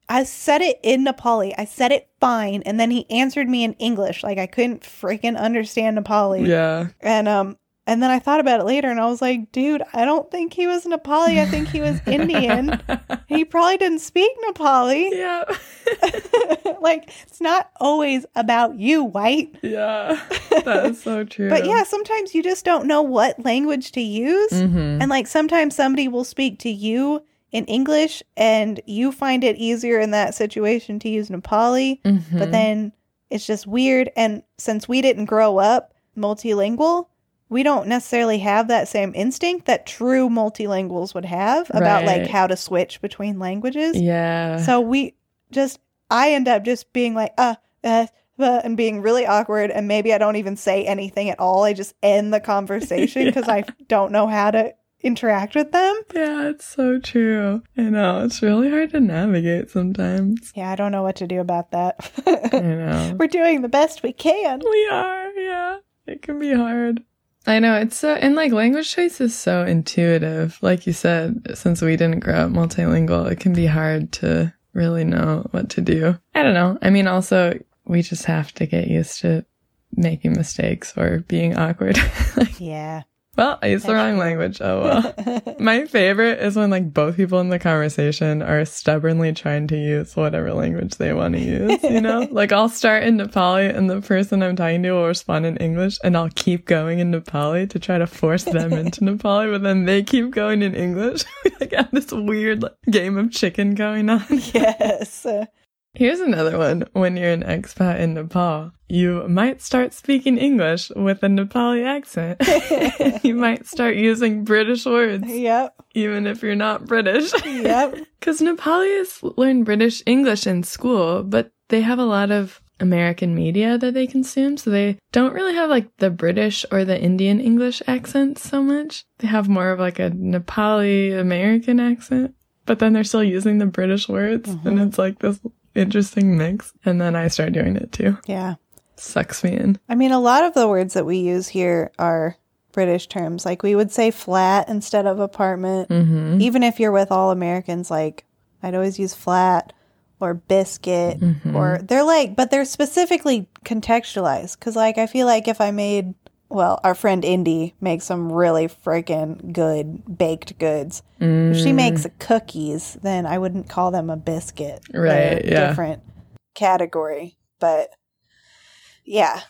I said it in Nepali. I said it fine. And then he answered me in English. Like I couldn't freaking understand Nepali. Yeah. And um and then I thought about it later and I was like, dude, I don't think he was Nepali. I think he was [laughs] Indian. he probably didn't speak Nepali. yeah. [laughs] [laughs] like it's not always about you, white. yeah. That's so true. But yeah, sometimes you just don't know what language to use. hmm And like sometimes somebody will speak to you in English and you find it easier in that situation to use Nepali, Mm-hmm. but then it's just weird. And since we didn't grow up multilingual, we don't necessarily have that same instinct that true multilinguals would have about like how to switch between languages. Yeah. So we just, I end up just being like, uh, uh, uh, and being really awkward. And maybe I don't even say anything at all. I just end the conversation [laughs] because I don't know how to interact with them. yeah, it's so true. I know. It's really hard to navigate sometimes. Yeah, I don't know what to do about that. I [laughs] know. We're doing the best we can. We are, yeah. It can be hard. I know it's so, and like language choice is so intuitive. Like you said, since we didn't grow up multilingual, it can be hard to really know what to do. I don't know. I mean, also, we just have to get used to making mistakes or being awkward. like, [laughs] Yeah. Well, I used the wrong language. Oh well. [laughs] My favorite is when like both people in the conversation are stubbornly trying to use whatever language they want to use, you know? [laughs] like I'll start in Nepali and the person I'm talking to will respond in English and I'll keep going in Nepali to try to force them into Nepali, but then they keep going in English. we [laughs] like have this weird like, game of chicken going on. yes. Here's another one. When you're an expat in Nepal, you might start speaking English with a Nepali accent. [laughs] you might start using British words, Yep. even if you're not British. Yep. [laughs] Because Nepalis learn British English in school, but they have a lot of American media that they consume. So they don't really have like the British or the Indian English accents so much. They have more of like a Nepali American accent, but then they're still using the British words and mm-hmm. it's like this interesting mix. And then I start doing it too. Yeah. Sucks me in. I mean, a lot of the words that we use here are British terms. Like we would say flat instead of apartment. Mm-hmm. Even if you're with all Americans, like I'd always use flat or biscuit Mm-hmm. or they're like, but they're specifically contextualized. Cause like I feel like if I made, well, our friend Indy makes some really freaking good baked goods. If she mm. makes cookies, then I wouldn't call them a biscuit. Right, a yeah. Different category. But yeah,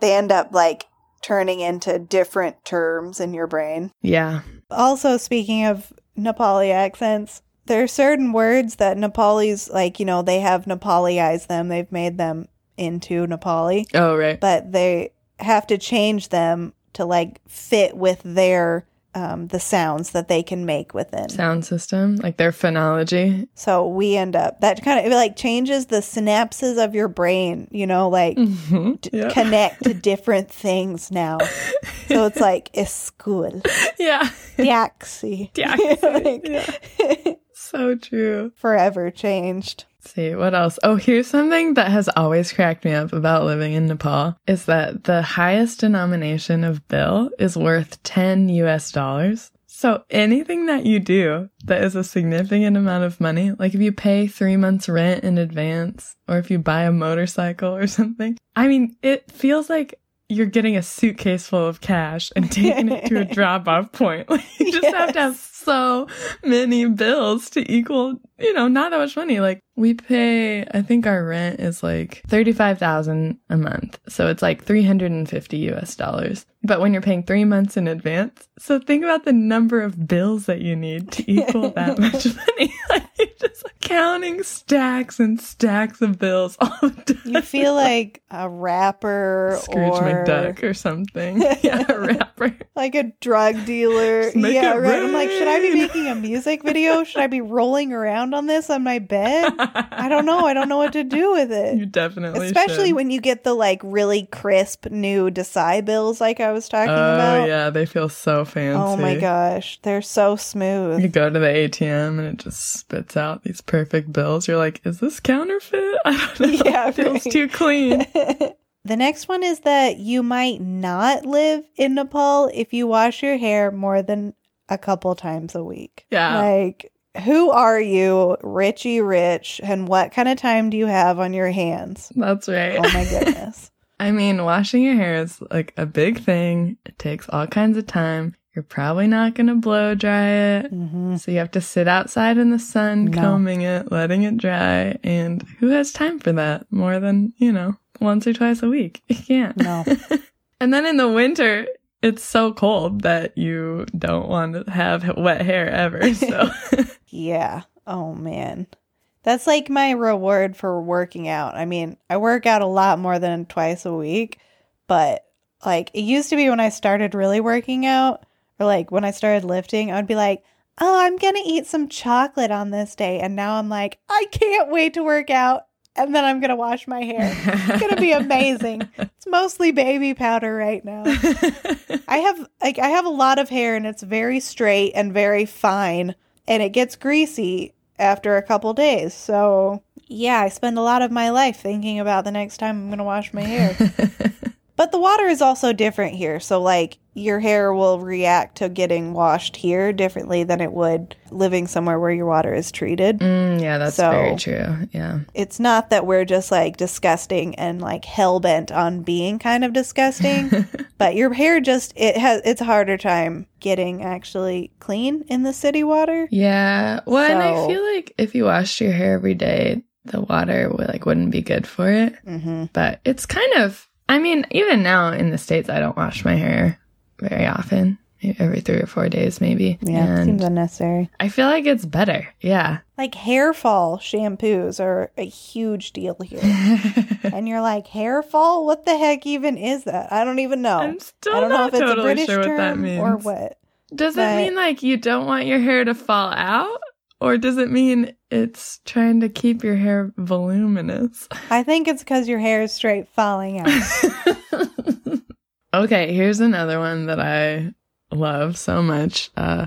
they end up like turning into different terms in your brain. Yeah. Also, speaking of Nepali accents, there are certain words that Nepalis, like, you know, they have Nepaliized them, they've made them into Nepali, Oh, right. but they have to change them to like fit with their, um, the sounds that they can make within. Sound system, like their phonology. So we end up, that kind of, it like changes the synapses of your brain, you know, like [laughs] Mm-hmm. d- Yeah. connect to [laughs] different things now. So it's like, is school, Yeah. Taxi, [laughs] Like, So true. forever changed. Let's see what else. Oh, here's something that has always cracked me up about living in Nepal is that the highest denomination of bill is worth 10 US dollars. So anything that you do that is a significant amount of money, like if you pay three months rent in advance or if you buy a motorcycle or [laughs] something, I mean, it feels like you're getting a suitcase full of cash and taking it to a [laughs] drop off point. [laughs] Like you just have to have so many bills to equal, you know, not that much money. Like we pay, I think our rent is like 35,000 a month. So it's like 350 US dollars. But when you're paying three months in advance, so think about the number of bills that you need to equal [laughs] that much money. [laughs] like you're just counting stacks and stacks of bills all the time. You feel like a rapper Scrooge or McDuck or something. [laughs] yeah, a rapper. like a drug dealer. Yeah, right. I'm like, should I be making a music video? Should I be rolling around on this on my bed? I don't know. I don't know what to do with it. You definitely Especially should. when you get the like really crisp new Dashain bills like I was talking Oh about. yeah, they feel so fancy. Oh my gosh, they're so smooth. You go to the ATM and it just spits out these perfect bills. You're like, is this counterfeit? [laughs] I don't know. [laughs] Yeah, it feels right. too clean. [laughs] The next one is that you might not live in Nepal if you wash your hair more than a couple times a week. Yeah. Like, who are you, Richie Rich, and what kind of time do you have on your hands? That's right. Oh my [laughs] goodness. I mean, washing your hair is like a big thing. It takes all kinds of time. You're probably not going to blow dry it. hmm So you have to sit outside in the sun, No. combing it, letting it dry. And who has time for that more than, you know, once or twice a week? [laughs] You can't. No. [laughs] And then in the winter, it's so cold that you don't want to have wet hair ever. [laughs] So Yeah. Oh man. That's like my reward for working out. I mean, I work out a lot more than twice a week, but like it used to be when I started really working out or like when I started lifting, I'd be like, "Oh, I'm going to eat some chocolate on this day." And now I'm like, "I can't wait to work out." And then I'm going to wash my hair. It's going to be amazing. [laughs] It's mostly baby powder right now. I have like I have a lot of hair and it's very straight and very fine and it gets greasy after a couple days. So, yeah, I spend a lot of my life thinking about the next time I'm going to wash my hair. [laughs] but the water is also different here. So, like your hair will react to getting washed here differently than it would living somewhere where your water is treated. Mm, yeah, that's So- very true. Yeah. It's not that we're just like disgusting and like hell bent on being kind of disgusting. [laughs] but your hair just it has it's a harder time getting actually clean in the city water Yeah. Well, and I feel like if you washed your hair every day, the water would, like wouldn't be good for it. mm-hmm. But it's kind of. I mean, even now in the states, I don't wash my hair very often. Every three or four days, maybe. yeah it and seems unnecessary I feel like it's better. Yeah. like hair fall shampoos are a huge deal here [laughs] and you're like hair fall what the heck even is that i don't even know I'm still i don't know not if it's totally a british sure what term that means. or what Does but- it mean like you don't want your hair to fall out? Or does it mean it's trying to keep your hair voluminous? I think it's because your hair is straight falling out. [laughs] okay, here's another one that I love so much. Uh,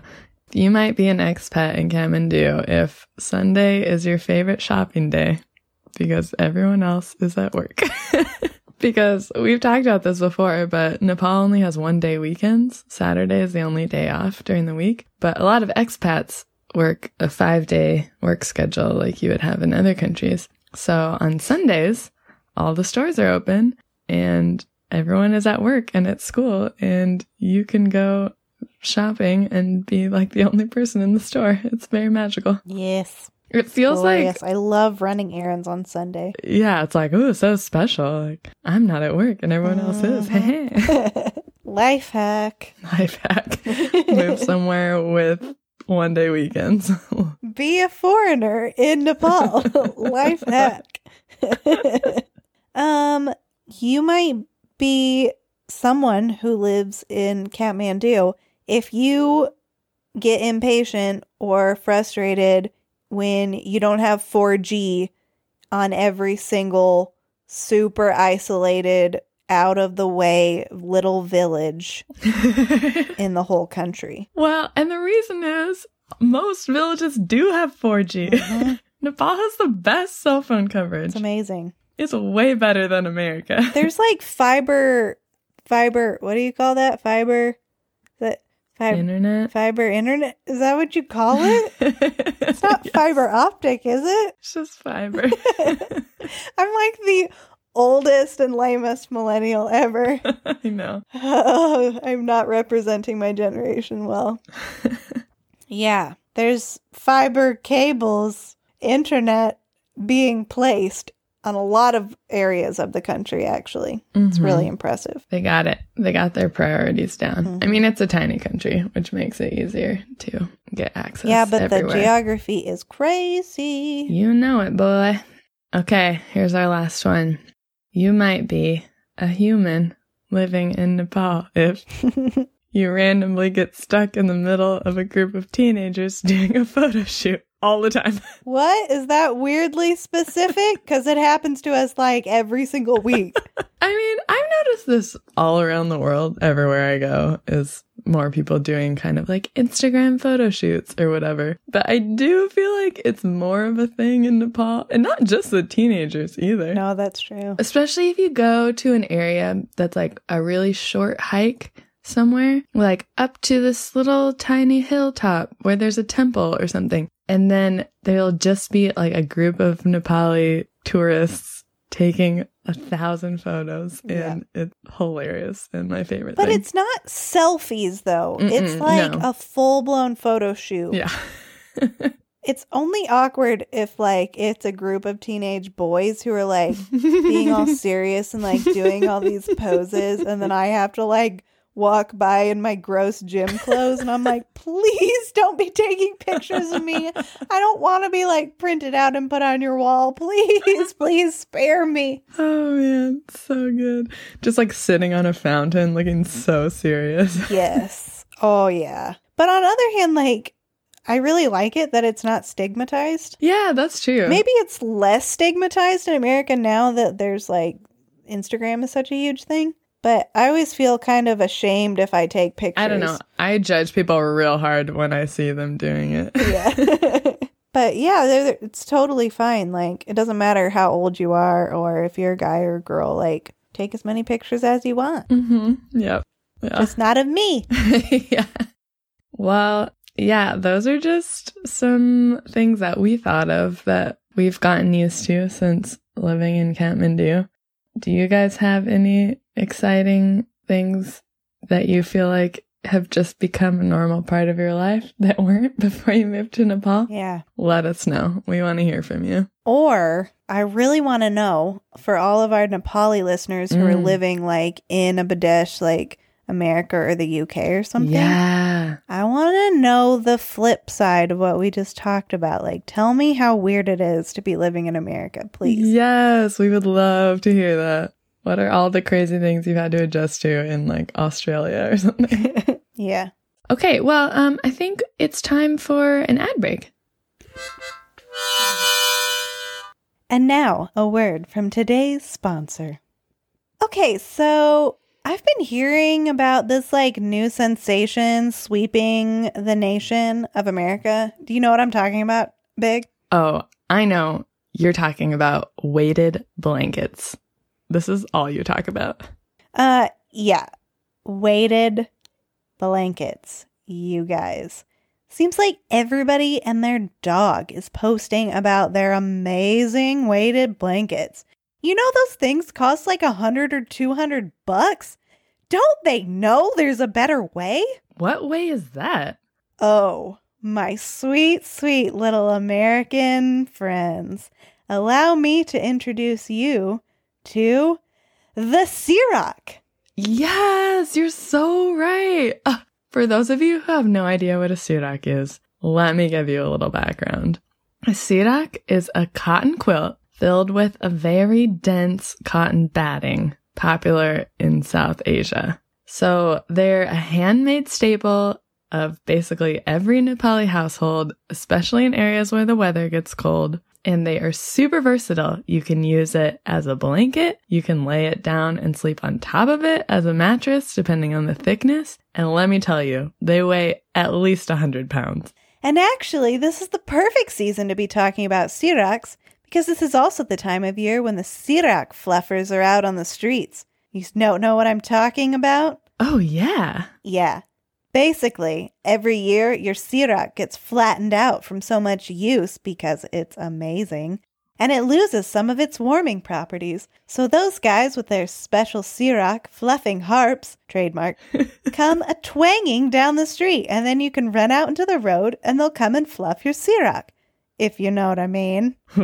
you might be an expat in Kathmandu if Sunday is your favorite shopping day because everyone else is at work. [laughs] because we've talked about this before, but Nepal only has one day weekends. Saturday is the only day off during the week. But a lot of expats work a five day work schedule like you would have in other countries. So on Sundays, all the stores are open and everyone is at work and at school and you can go shopping and be like the only person in the store. [laughs] It's very magical. Yes. It feels Glorious. like I love running errands on Sunday. yeah, it's like, oh, so special. Like I'm not at work and everyone else is. Mm-hmm. Hey. [laughs] Life hack. Life hack. [laughs] Move somewhere with one day weekends. Be a foreigner in Nepal. [laughs] Life hack. [laughs] um, you might be someone who lives in Kathmandu. If you get impatient or frustrated when you don't have 4G on every single super isolated, out of the way little village [laughs] in the whole country. well, and the reason is most villages do have 4G. Mhm. [laughs] Nepal has the best cell phone coverage. It's amazing. It's way better than America. [laughs] There's like fiber, fiber. What do you call that? Fiber. Is That fiber, Internet. fiber internet. Is that what you call it? It's not fiber optic, is it? It's just fiber. I'm like the oldest and lamest millennial ever. [laughs] I know. Oh, [laughs] I'm not representing my generation well. [laughs] yeah, there's fiber cables, internet being placed on a lot of areas of the country, actually. It's Mhm. really impressive. They got it. They got their priorities down. Mhm. I mean, it's a tiny country, which makes it easier to get access. yeah, but the geography is crazy. You know it, boy. Okay, here's our last one. You might be a human living in Nepal if [laughs] you randomly get stuck in the middle of a group of teenagers doing a photo shoot all the time. [laughs] what? Is that weirdly specific? Because it happens to us like every single week. I mean, I've noticed this all around the world, everywhere I go, is more people doing kind of like Instagram photo shoots or whatever. But I do feel like it's more of a thing in Nepal, and not just the teenagers either. no, that's true. Especially if you go to an area that's like a really short hike somewhere, like up to this little tiny hilltop where there's a temple or something. And then there'll just be like a group of Nepali tourists taking a thousand photos Yeah. and it's hilarious and my favorite But thing. it's not selfies, though. it's Mm-mm, like no. a full blown photo shoot. yeah. [laughs] It's only awkward if, like, it's a group of teenage boys who are, like, being all [laughs] serious and, like, doing all these poses. And then I have to, like, walk by in my gross gym clothes. And I'm like, please don't be taking pictures of me. I don't want to be, like, printed out and put on your wall. Please, please spare me. oh man, so good. Just like sitting on a fountain looking so serious. [laughs] Yes. Oh, yeah. But on the other hand, like, I really like it that it's not stigmatized. yeah, that's true. Maybe it's less stigmatized in America now that there's like Instagram is such a huge thing. But I always feel kind of ashamed if I take pictures. I don't know. I judge people real hard when I see them doing it. [laughs] Yeah. [laughs] but yeah, it's totally fine. Like, it doesn't matter how old you are or if you're a guy or a girl. Like, take as many pictures as you want. mm-hmm. Yep. Yeah. Just not of me. [laughs] yeah. Well, yeah, those are just some things that we thought of that we've gotten used to since living in Kathmandu. Do you guys have any exciting things that you feel like have just become a normal part of your life [laughs] that weren't before you moved to Nepal? Yeah. Let us know. We want to hear from you. Or I really want to know for all of our Nepali listeners who are Mm. living like in a Bangladesh, like America or the UK or something. Yeah. I want to know the flip side of what we just talked about. Like, tell me how weird it is to be living in America, please. Yes, we would love to hear that. What are all the crazy things you've had to adjust to in like Australia or [laughs] something? [laughs] yeah. Okay, well, um, I think it's time for an ad break. And now, a word from today's sponsor. Okay, so I've been hearing about this like new sensation sweeping the nation of America. Do you know what I'm talking about, Big? Oh, I know. You're talking about weighted blankets. This is all you talk about. Uh, yeah. Weighted blankets, you guys. Seems like everybody and their dog is posting about their amazing weighted blankets. You know those things cost like a hundred or two hundred bucks? Don't they know there's a better way? What way is that? Oh, my sweet, sweet little American friends. Allow me to introduce you to the Sirak. Yes, you're so right. [laughs] Uh, for those of you who have no idea what a Sirak is, let me give you a little background. A Sirak is a cotton quilt filled with a very dense cotton batting popular in South Asia. So they're a handmade staple of basically every Nepali household, especially in areas where the weather gets cold. And they are super versatile. You can use it as a blanket. You can lay it down and sleep on top of it as a mattress, depending on the thickness. And let me tell you, they weigh at least 100 pounds. And actually, this is the perfect season to be talking about Siraks because this is also the time of year when the Sirak fluffers are out on the streets. You don't know what I'm talking about? Oh, yeah. Yeah. Basically, every year your Sirak gets flattened out from so much use because it's amazing, and it loses some of its warming properties. So those guys with their special Sirak fluffing harps, trademark, [laughs] come a twanging down the street, and then you can run out into the road and they'll come and fluff your Sirak, if you know what I mean. [laughs]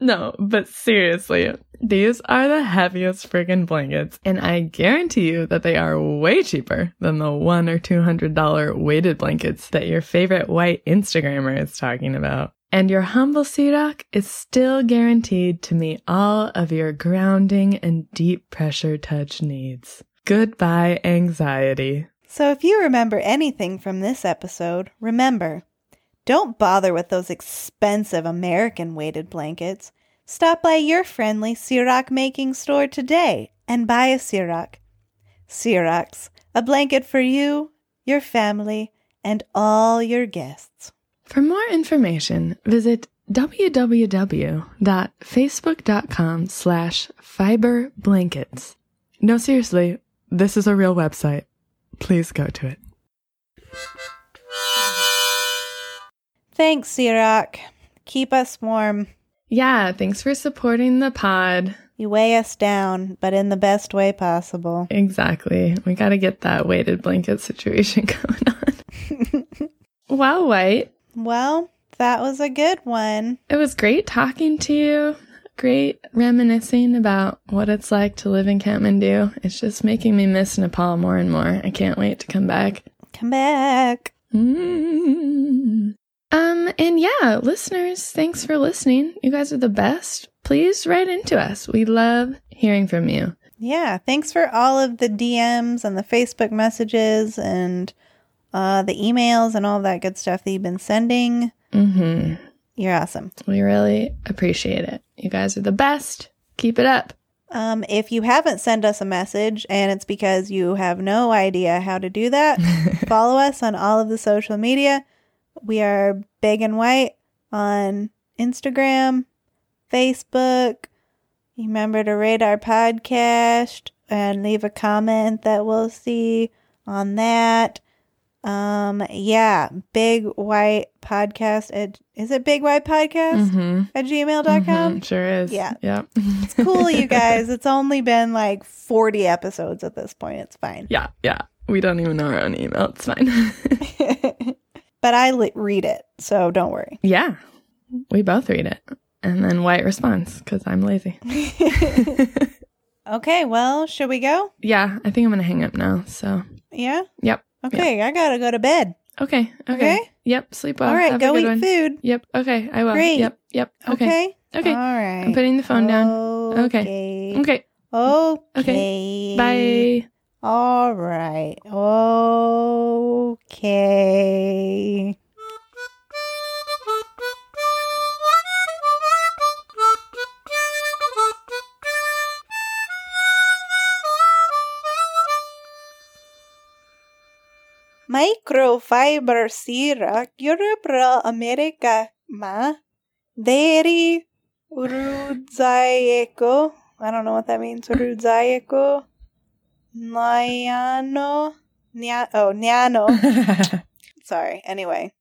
no, but seriously, these are the heaviest friggin' blankets, and I guarantee you that they are way cheaper than the one or two hundred dollar weighted blankets that your favorite white Instagrammer is talking about. And your humble Sirak is still guaranteed to meet all of your grounding and deep pressure touch needs. Goodbye, anxiety. So, if you remember anything from this episode, remember don't bother with those expensive American weighted blankets. Stop by your friendly Sirak making store today and buy a Sirak. Siraks, a blanket for you, your family, and all your guests. For more information, visit www.facebook.com slash fiberblankets. No, seriously, this is a real website. Please go to it. Thanks, Sirak. Keep us warm. Yeah, thanks for supporting the pod. You weigh us down, but in the best way possible. Exactly. We got to get that weighted blanket situation [laughs] going on. [laughs] wow, White. Well, that was a good one. It was great talking to you. Great reminiscing about what it's like to live in Kathmandu. It's just making me miss Nepal more and more. I can't wait to come back. Come back. Mm. Um, and yeah, listeners, thanks for listening. You guys are the best. Please write into us. We love hearing from you. Yeah, thanks for all of the DMs and the Facebook messages and uh, the emails and all that good stuff that you've been sending. Mm-hmm. You're awesome. We really appreciate it. You guys are the best. Keep it up. Um, if you haven't sent us a message and it's because you have no idea how to do that, [laughs] follow us on all of the social media. We are big and white on Instagram, Facebook. Remember to rate our podcast and leave a comment that we'll see on that. Um, yeah, big white podcast at is it big white podcast mm-hmm. at gmail.com? Mm-hmm, sure is. Yeah. Yep. it's cool, you [laughs] guys. It's only been like 40 episodes at this point. It's fine. Yeah, yeah. We don't even know our own email. It's fine. [laughs] but I li- read it, so don't worry. Yeah, we both read it. And then White responds because I'm lazy. [laughs] [laughs] okay, well, should we go? Yeah, I think I'm going to hang up now. So, yeah. Yep. Okay, yep. I got to go to bed. Okay, okay. Okay. Yep. Sleep well. All right, Have go eat one. food. Yep. Okay, I will. Great. Yep. Yep. Okay. Okay. Okay. All right. I'm putting the phone down. Okay. Okay. Okay. Okay. Bye. All right. Okay. Microfiber syrup Europe America ma deri uruzayeko. I don't know what that means. Uruzayeko. Nyano. Nya- oh, nyano. [laughs] Sorry. Anyway,